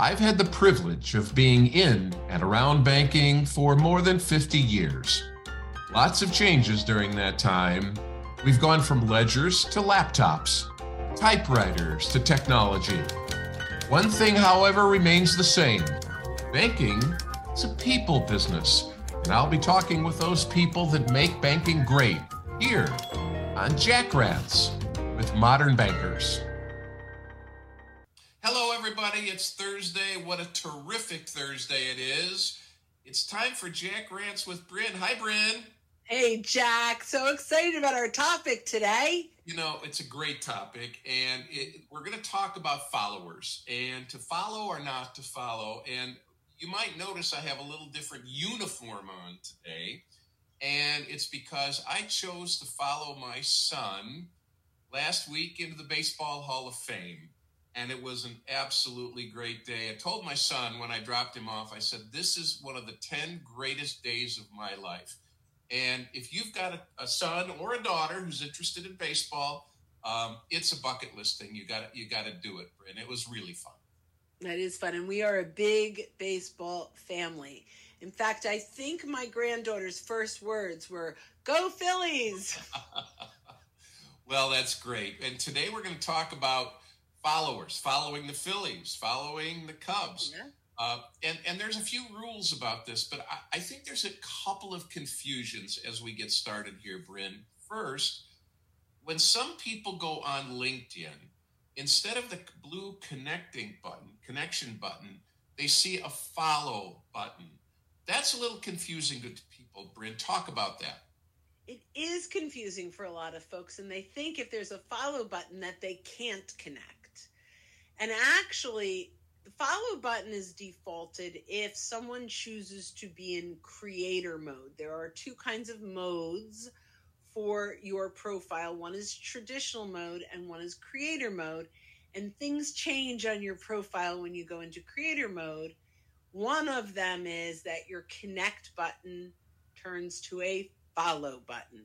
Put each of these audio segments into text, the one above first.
I've had the privilege of being in and around banking for more than 50 years. Lots of changes during that time. We've gone from ledgers to laptops, typewriters to technology. One thing, however, remains the same banking is a people business, and I'll be talking with those people that make banking great here on Jack Rants with Modern Bankers. Everybody. It's Thursday. What a terrific Thursday it is. It's time for Jack Rants with Bryn. Hi, Bryn. Hey, Jack. So excited about our topic today. You know, it's a great topic, and it, we're going to talk about followers and to follow or not to follow. And you might notice I have a little different uniform on today, and it's because I chose to follow my son last week into the Baseball Hall of Fame and it was an absolutely great day. I told my son when I dropped him off, I said, This is one of the 10 greatest days of my life. And if you've got a, a son or a daughter who's interested in baseball, um, it's a bucket list thing. You got you got to do it, and it was really fun. That is fun, and we are a big baseball family. In fact, I think my granddaughter's first words were "Go Phillies." well, that's great. And today we're going to talk about followers, following the Phillies, following the Cubs. Yeah. Uh, and, and there's a few rules about this, but I, I, think there's a couple of confusions as we get started here, Bryn. First, when some people go on LinkedIn, instead of the blue connecting button, connection button, they see a follow button. That's a little confusing to people, Bryn. Talk about that. It is confusing for a lot of folks, and they think if there's a follow button that they can't connect. And actually, the follow button is defaulted if someone chooses to be in creator mode. There are two kinds of modes for your profile one is traditional mode, and one is creator mode. And things change on your profile when you go into creator mode. One of them is that your connect button turns to a follow button.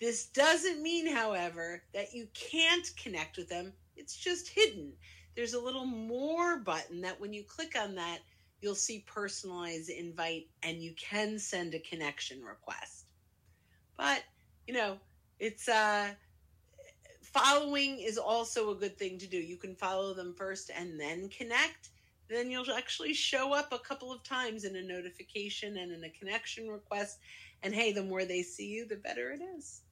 This doesn't mean, however, that you can't connect with them, it's just hidden there's a little more button that when you click on that, you'll see personalize invite and you can send a connection request. But, you know, it's uh following is also a good thing to do. You can follow them first and then connect. Then you'll actually show up a couple of times in a notification and in a connection request. And hey, the more they see you, the better it is.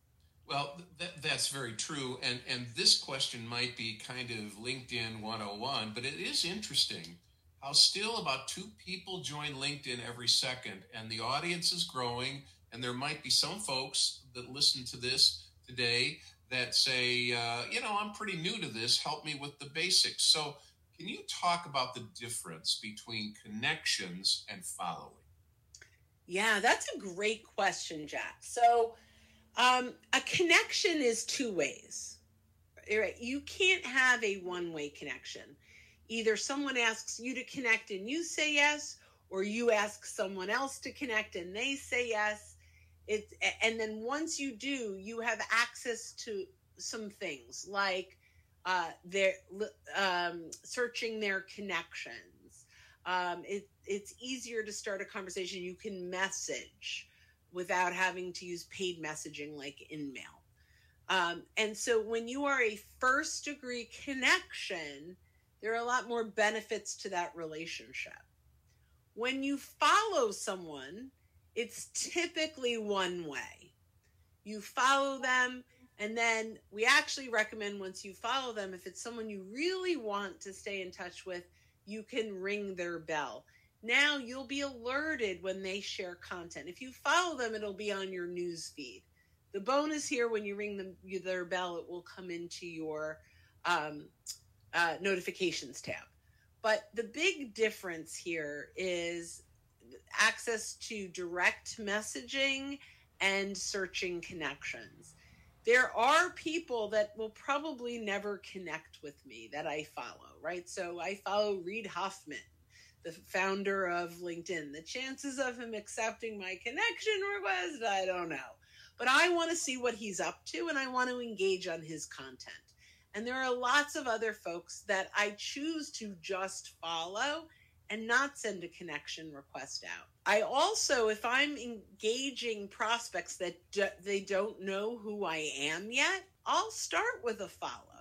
Well, that, that's very true. And, and this question might be kind of LinkedIn 101, but it is interesting how still about two people join LinkedIn every second, and the audience is growing. And there might be some folks that listen to this today that say, uh, you know, I'm pretty new to this, help me with the basics. So, can you talk about the difference between connections and following? Yeah, that's a great question, Jack. So, um, a connection is two ways. Right? You can't have a one way connection. Either someone asks you to connect and you say yes, or you ask someone else to connect and they say yes. It, and then once you do, you have access to some things like uh, their um, searching their connections. Um, it, it's easier to start a conversation. You can message without having to use paid messaging like InMail. Um, and so when you are a first degree connection, there are a lot more benefits to that relationship. When you follow someone, it's typically one way. You follow them, and then we actually recommend once you follow them, if it's someone you really want to stay in touch with, you can ring their bell. Now you'll be alerted when they share content. If you follow them, it'll be on your news feed. The bonus here, when you ring them, their bell, it will come into your um, uh, notifications tab. But the big difference here is access to direct messaging and searching connections. There are people that will probably never connect with me that I follow, right? So I follow Reid Hoffman the founder of LinkedIn. The chances of him accepting my connection request, I don't know. But I want to see what he's up to and I want to engage on his content. And there are lots of other folks that I choose to just follow and not send a connection request out. I also, if I'm engaging prospects that do, they don't know who I am yet, I'll start with a follow.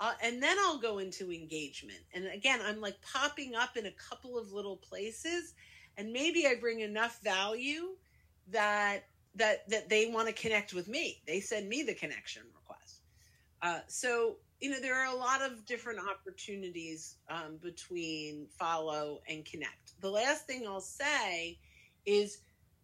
Uh, and then I'll go into engagement. And again, I'm like popping up in a couple of little places, and maybe I bring enough value that that that they want to connect with me. They send me the connection request. Uh, so you know there are a lot of different opportunities um, between follow and connect. The last thing I'll say is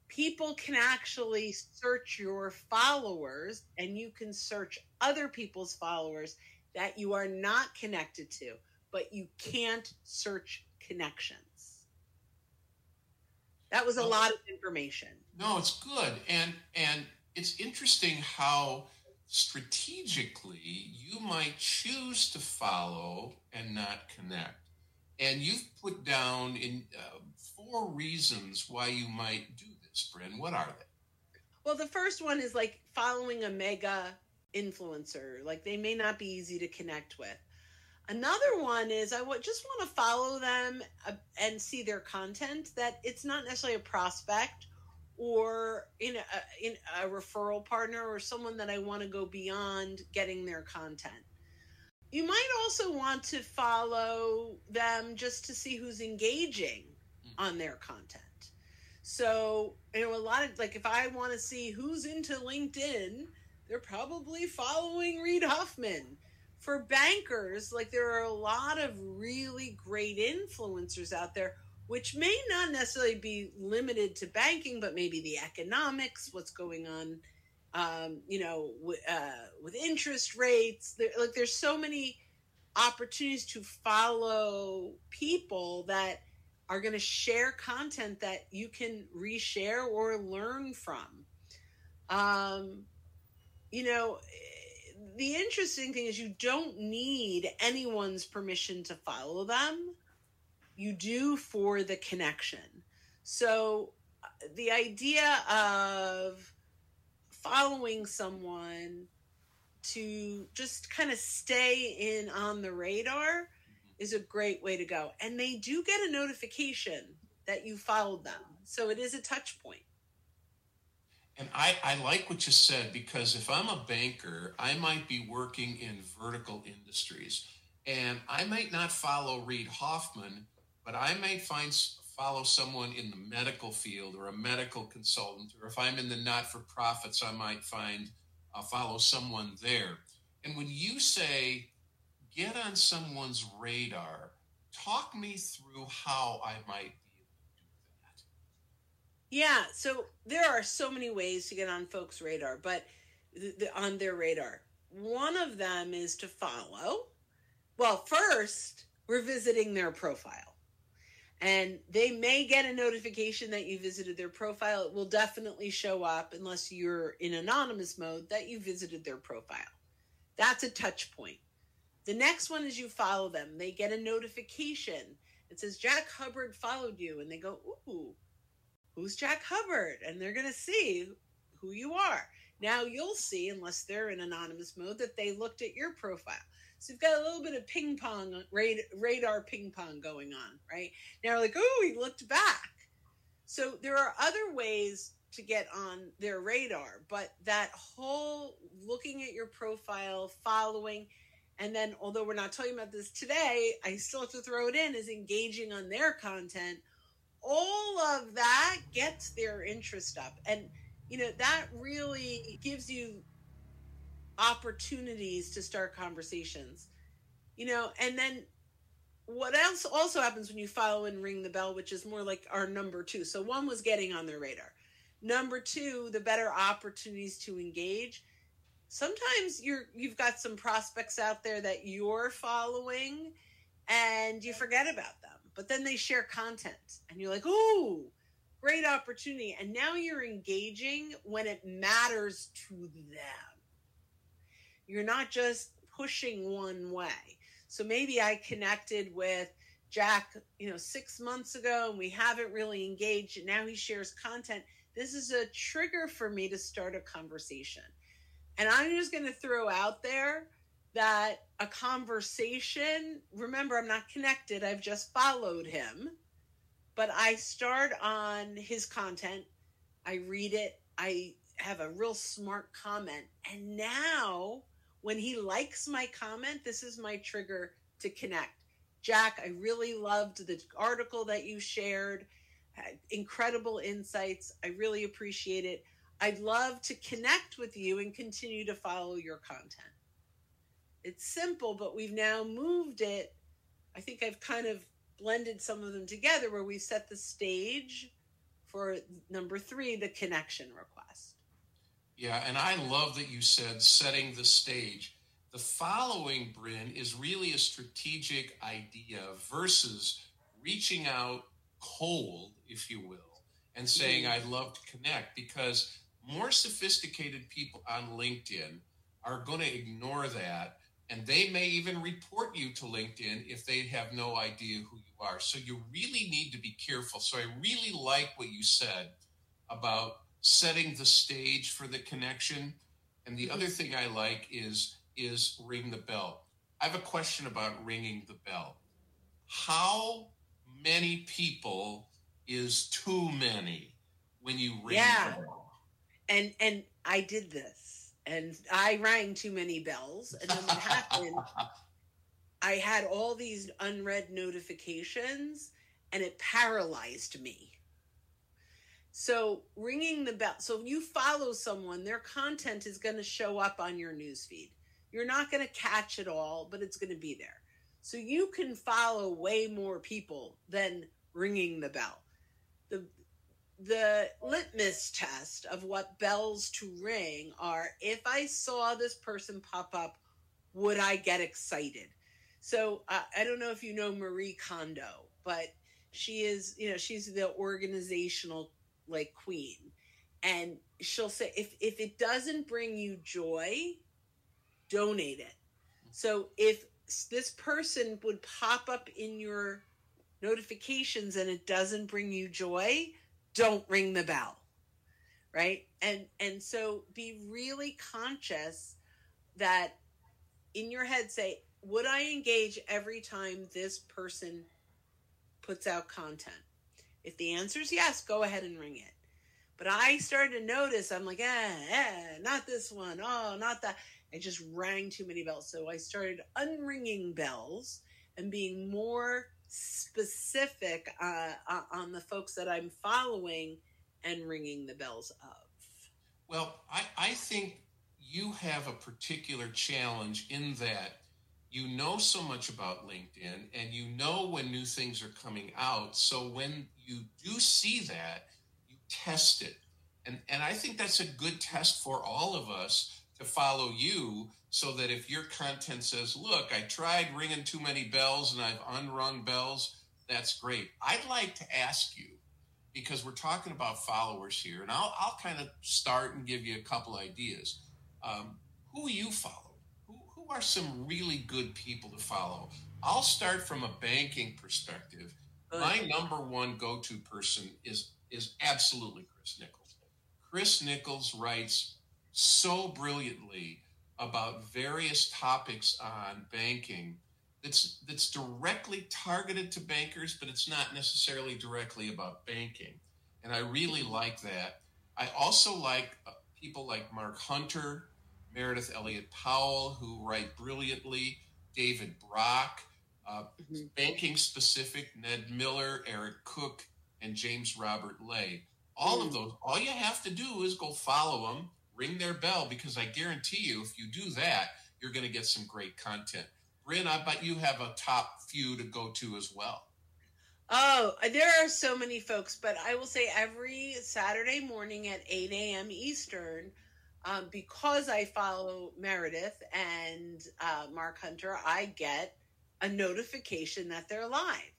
people can actually search your followers, and you can search other people's followers that you are not connected to, but you can't search connections. That was a lot of information. No, it's good. And and it's interesting how strategically you might choose to follow and not connect. And you've put down in uh, four reasons why you might do this, Bryn. What are they? Well, the first one is like following a mega influencer. Like they may not be easy to connect with. Another one is I w- just want to follow them uh, and see their content. That it's not necessarily a prospect or in a, in a referral partner or someone that I want to go beyond getting their content. You might also want to follow them just to see who's engaging mm. on their content. So, you know, a lot of like if I want to see who's into LinkedIn, they're probably following Reid Hoffman for bankers, like there are a lot of really great influencers out there, which may not necessarily be limited to banking, but maybe the economics, what's going on, um, you know, w- uh, with interest rates. There, like there's so many opportunities to follow people that are going to share content that you can reshare or learn from. Um, you know, the interesting thing is you don't need anyone's permission to follow them. You do for the connection. So the idea of following someone to just kind of stay in on the radar is a great way to go. And they do get a notification that you followed them. So it is a touch point. And I, I like what you said because if I'm a banker, I might be working in vertical industries and I might not follow Reid Hoffman, but I might find follow someone in the medical field or a medical consultant, or if I'm in the not for profits, I might find uh, follow someone there. And when you say get on someone's radar, talk me through how I might yeah, so there are so many ways to get on folks' radar, but the, the, on their radar. One of them is to follow. Well, first, we're visiting their profile. And they may get a notification that you visited their profile. It will definitely show up, unless you're in anonymous mode, that you visited their profile. That's a touch point. The next one is you follow them. They get a notification. It says, Jack Hubbard followed you. And they go, Ooh, who's Jack Hubbard? And they're going to see who you are. Now you'll see, unless they're in anonymous mode, that they looked at your profile. So you've got a little bit of ping pong, radar ping pong going on, right? Now, like, oh, he looked back. So there are other ways to get on their radar, but that whole looking at your profile, following, and then although we're not talking about this today, I still have to throw it in is engaging on their content all of that gets their interest up. And, you know, that really gives you opportunities to start conversations. You know, and then what else also happens when you follow and ring the bell, which is more like our number two. So one was getting on their radar. Number two, the better opportunities to engage. Sometimes you're you've got some prospects out there that you're following and you forget about them but then they share content and you're like, ooh, great opportunity. And now you're engaging when it matters to them. You're not just pushing one way. So maybe I connected with Jack, you know, six months ago and we haven't really engaged. And now he shares content. This is a trigger for me to start a conversation. And I'm just going to throw out there that a conversation, remember, I'm not connected, I've just followed him, but I start on his content, I read it, I have a real smart comment, and now when he likes my comment, this is my trigger to connect. Jack, I really loved the article that you shared. Incredible insights. I really appreciate it. I'd love to connect with you and continue to follow your content. It's simple, but we've now moved it. I think I've kind of blended some of them together where we set the stage for number three, the connection request. Yeah, and I love that you said setting the stage. The following, Bryn, is really a strategic idea versus reaching out cold, if you will, and saying, mm-hmm. I'd love to connect because more sophisticated people on LinkedIn are going to ignore that and they may even report you to LinkedIn if they have no idea who you are. So you really need to be careful. So I really like what you said about setting the stage for the connection. And the other thing I like is is ring the bell. I have a question about ringing the bell. How many people is too many when you ring yeah. the bell? And and I did this and I rang too many bells. And then what happened, I had all these unread notifications and it paralyzed me. So, ringing the bell. So, if you follow someone, their content is going to show up on your newsfeed. You're not going to catch it all, but it's going to be there. So, you can follow way more people than ringing the bell. The the litmus test of what bells to ring are if I saw this person pop up, would I get excited? So uh, I don't know if you know Marie Kondo, but she is, you know, she's the organizational like queen. And she'll say, if, if it doesn't bring you joy, donate it. So if this person would pop up in your notifications and it doesn't bring you joy, don't ring the bell right? And and so be really conscious that in your head say would i engage every time this person puts out content? If the answer is yes go ahead and ring it. But i started to notice i'm like eh, eh not this one. Oh not that. I just rang too many bells. So i started unringing bells and being more specific uh, uh, on the folks that I'm following and ringing the bells of? Well, I, I think you have a particular challenge in that you know so much about LinkedIn and you know when new things are coming out. So when you do see that, you test it. And, and I think that's a good test for all of us to follow you so that if your content says, look, I tried ringing too many bells and I've unrung bells, that's great. I'd like to ask you, because we're talking about followers here, and I'll, I'll kind of start and give you a couple ideas. Um, who you follow? Who, who are some really good people to follow? I'll start from a banking perspective. My number one go to person is, is absolutely Chris Nichols. Chris Nichols writes so brilliantly about various topics on banking that's that's directly targeted to bankers, but it's not necessarily directly about banking. And I really like that. I also like uh, people like Mark Hunter, Meredith Elliott Powell, who write brilliantly, David Brock, uh, mm-hmm. banking specific, Ned Miller, Eric Cook, and James Robert Lay. All mm-hmm. of those, all you have to do is go follow them ring their bell because I guarantee you, if you do that, you're going to get some great content. Bryn, I bet you have a top few to go to as well. Oh, there are so many folks, but I will say every Saturday morning at 8 a.m. Eastern, um, because I follow Meredith and uh, Mark Hunter, I get a notification that they're live.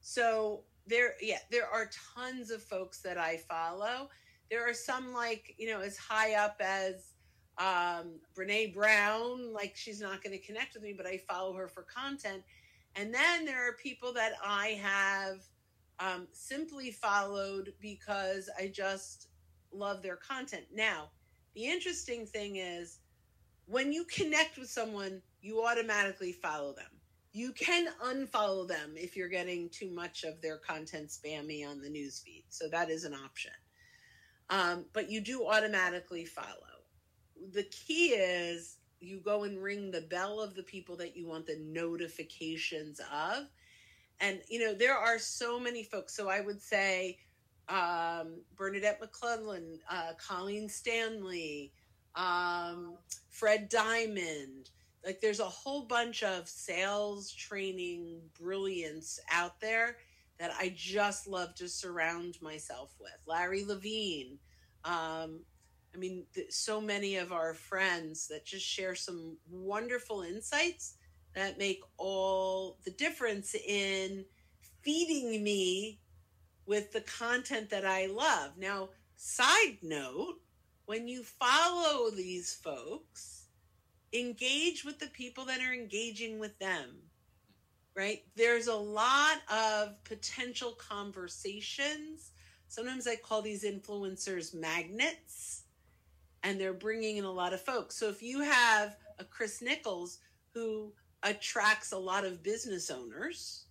So there, yeah, there are tons of folks that I follow there are some like you know as high up as um, Brene Brown. Like she's not going to connect with me, but I follow her for content. And then there are people that I have um, simply followed because I just love their content. Now, the interesting thing is when you connect with someone, you automatically follow them. You can unfollow them if you're getting too much of their content spammy on the newsfeed. So that is an option. Um, but you do automatically follow. The key is you go and ring the bell of the people that you want the notifications of. And, you know, there are so many folks. So I would say um, Bernadette McClelland, uh, Colleen Stanley, um, Fred Diamond. Like there's a whole bunch of sales training brilliance out there that I just love to surround myself with. Larry Levine. Um, I mean, th- so many of our friends that just share some wonderful insights that make all the difference in feeding me with the content that I love. Now, side note, when you follow these folks, engage with the people that are engaging with them, right? There's a lot of potential conversations. Sometimes I call these influencers magnets, and they're bringing in a lot of folks. So if you have a Chris Nichols who attracts a lot of business owners,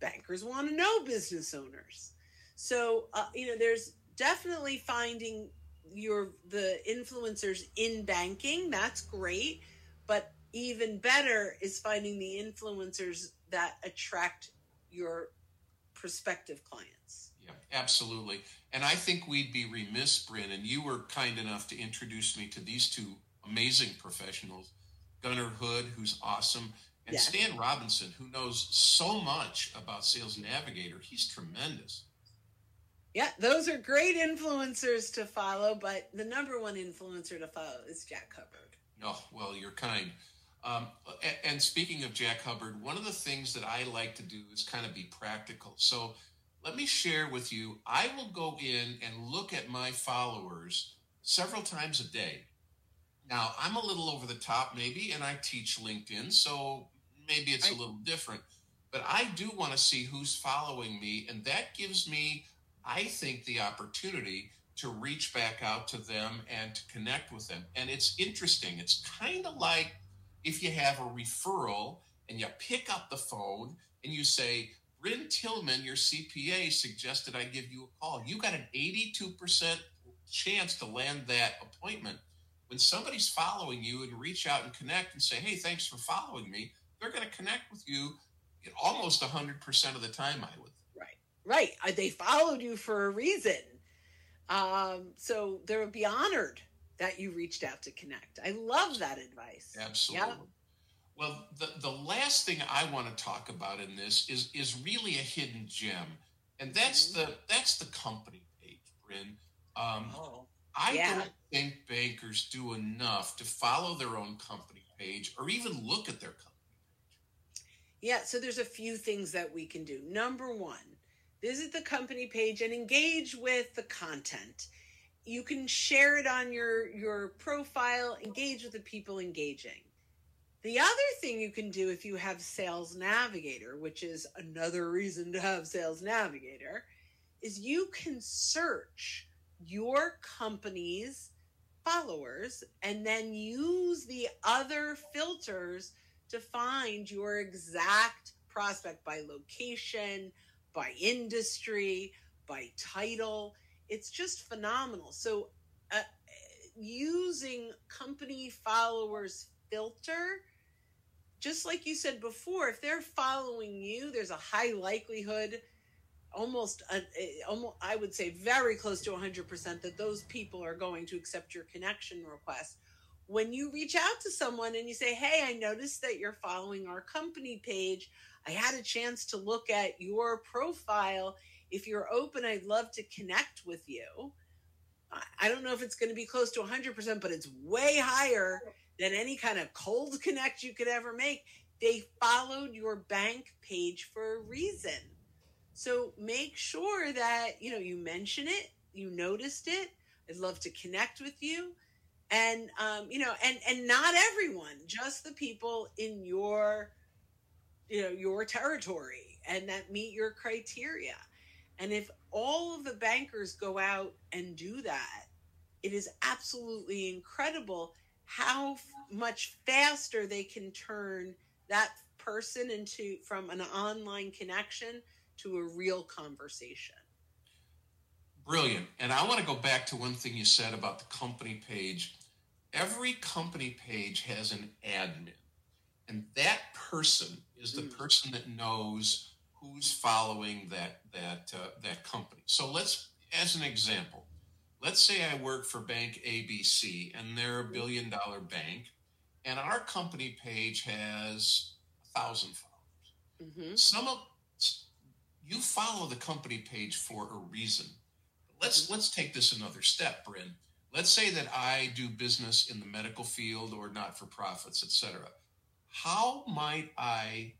bankers want to know business owners. So, uh, you know, there's definitely finding your the influencers in banking that's great but even better is finding the influencers that attract your prospective clients. Yeah absolutely. And i think we'd be remiss bryn and you were kind enough to introduce me to these two amazing professionals gunnar hood who's awesome and stan robinson who knows so much about sales navigator. He's tremendous. Yeah, those are great influencers to follow, but the number one influencer to follow is Jack Hubbard. Oh, well, you're kind. Um, and speaking of Jack Hubbard, one of the things that I like to do is kind of be practical. So let me share with you I will go in and look at my followers several times a day. Now, I'm a little over the top, maybe, and I teach LinkedIn, so maybe it's a little different. But I do want to see who's following me, and that gives me I think, the opportunity to reach back out to them and to connect with them. And it's interesting. It's kind of like if you have a referral and you pick up the phone and you say, Bryn Tillman, your CPA, suggested I give you a call. You got an 82% chance to land that appointment. When somebody's following you and reach out and connect and say, hey, thanks for following me, they're going to connect with you almost 100% of the time, I would Right. Uh, they followed you for a reason. Um, so they would be honored that you reached out to connect. I love that advice. Absolutely. Yeah. Well, the, the last thing I want to talk about in this is is really a hidden gem, and that's mm-hmm. the that's the company page, Bryn. Um, oh, I yeah. don't think bankers do enough to follow their own company page or even look at their company page. Yeah, so there's a few things that we can do. Number one, visit the company page and engage with the content you can share it on your your profile engage with the people engaging the other thing you can do if you have sales navigator which is another reason to have sales navigator is you can search your company's followers and then use the other filters to find your exact prospect by location by industry, by title. It's just phenomenal. So, uh, using company followers filter, just like you said before, if they're following you, there's a high likelihood, almost, a, almost I would say very close to 100%, that those people are going to accept your connection request. When you reach out to someone and you say, Hey, I noticed that you're following our company page. I had a chance to look at your profile. If you're open, I'd love to connect with you. I don't know if it's going to be close to 100%, but it's way higher than any kind of cold connect you could ever make. They followed your bank page for a reason. So make sure that, you know, you mention it, you noticed it. I'd love to connect with you. And um, you know, and and not everyone, just the people in your you know your territory and that meet your criteria and if all of the bankers go out and do that it is absolutely incredible how much faster they can turn that person into from an online connection to a real conversation. Brilliant. And I want to go back to one thing you said about the company page. Every company page has an admin, and that person is the mm. person that knows who's following that that uh, that company. So let's, as an example, let's say I work for Bank ABC, and they're a billion dollar bank, and our company page has a thousand followers. Mm-hmm. Some of you follow the company page for a reason. Let's let's take this another step, Bryn. Let's say that I do business in the medical field or not for profits, etc. How might I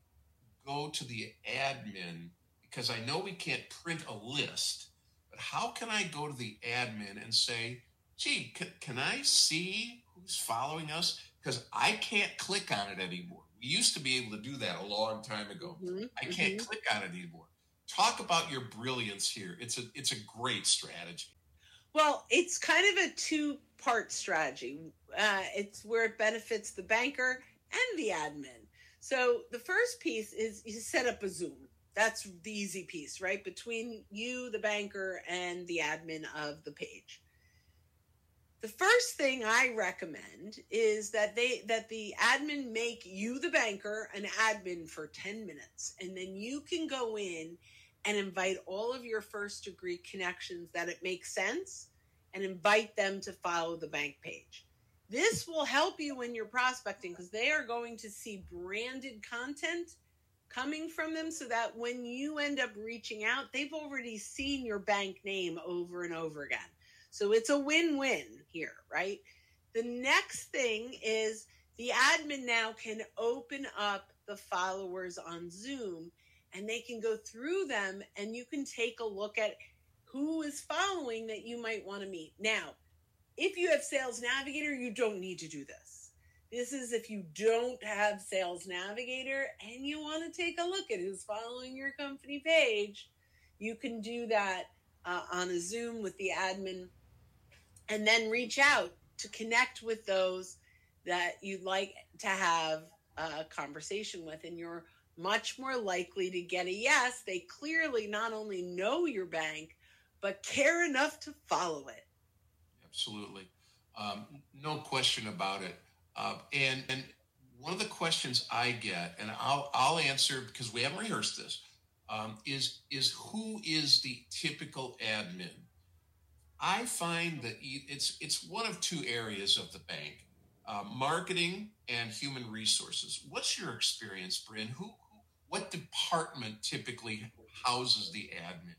go to the admin because I know we can't print a list, but how can I go to the admin and say, "Gee, can, can I see who's following us?" Because I can't click on it anymore. We used to be able to do that a long time ago. Mm-hmm. I can't mm-hmm. click on it anymore talk about your brilliance here. It's a it's a great strategy. Well, it's kind of a two part strategy. Uh, it's where it benefits the banker and the admin. So the first piece is you set up a Zoom. That's the easy piece, right? Between you, the banker, and the admin of the page. The first thing I recommend is that they that the admin make you the banker an admin for 10 minutes and then you can go in and invite all of your first degree connections that it makes sense and invite them to follow the bank page. This will help you when you're prospecting because they are going to see branded content coming from them so that when you end up reaching out, they've already seen your bank name over and over again. So it's a win win here, right? The next thing is the admin now can open up the followers on Zoom and they can go through them and you can take a look at who is following that you might want to meet. Now, if you have Sales Navigator, you don't need to do this. This is if you don't have Sales Navigator and you want to take a look at who's following your company page, you can do that uh, on a Zoom with the admin and then reach out to connect with those that you'd like to have a conversation with and you're much more likely to get a yes. They clearly not only know your bank, but care enough to follow it. Absolutely. Um, no question about it. Uh, and, and one of the questions I get, and I'll, I'll answer because we haven't rehearsed this, um, is, is who is the typical admin? I find that it's, it's one of two areas of the bank. Uh, marketing and human resources. What's your experience, Bryn? Who what department typically houses the admin?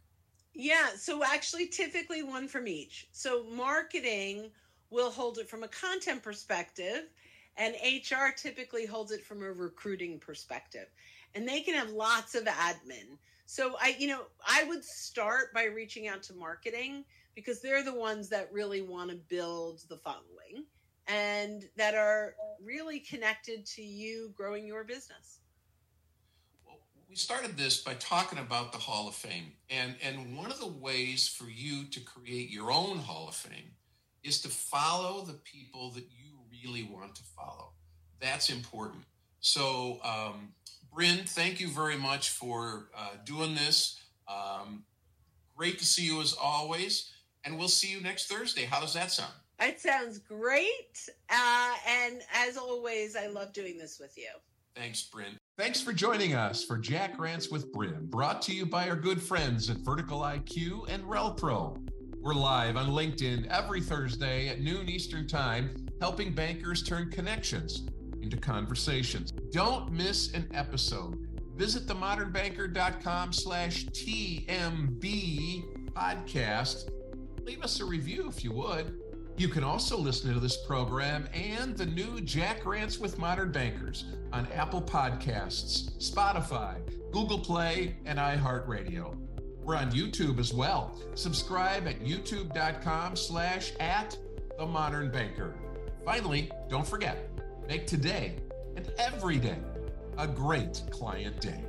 Yeah, so actually, typically one from each. So marketing will hold it from a content perspective, and HR typically holds it from a recruiting perspective. And they can have lots of admin. So I, you know, I would start by reaching out to marketing because they're the ones that really want to build the following and that are really connected to you growing your business we started this by talking about the Hall of Fame. And, and one of the ways for you to create your own Hall of Fame is to follow the people that you really want to follow. That's important. So, um, Bryn, thank you very much for uh, doing this. Um, great to see you as always. And we'll see you next Thursday. How does that sound? It sounds great. Uh, and as always, I love doing this with you. Thanks, Bryn. Thanks for joining us for Jack Rants with Bryn, brought to you by our good friends at Vertical IQ and RelPro. We're live on LinkedIn every Thursday at noon Eastern Time, helping bankers turn connections into conversations. Don't miss an episode. Visit themodernbanker.com slash TMB podcast. Leave us a review if you would. You can also listen to this program and the new Jack Rants with Modern Bankers on Apple Podcasts, Spotify, Google Play, and iHeartRadio. We're on YouTube as well. Subscribe at youtube.com slash at the modern banker. Finally, don't forget, make today and every day a great client day.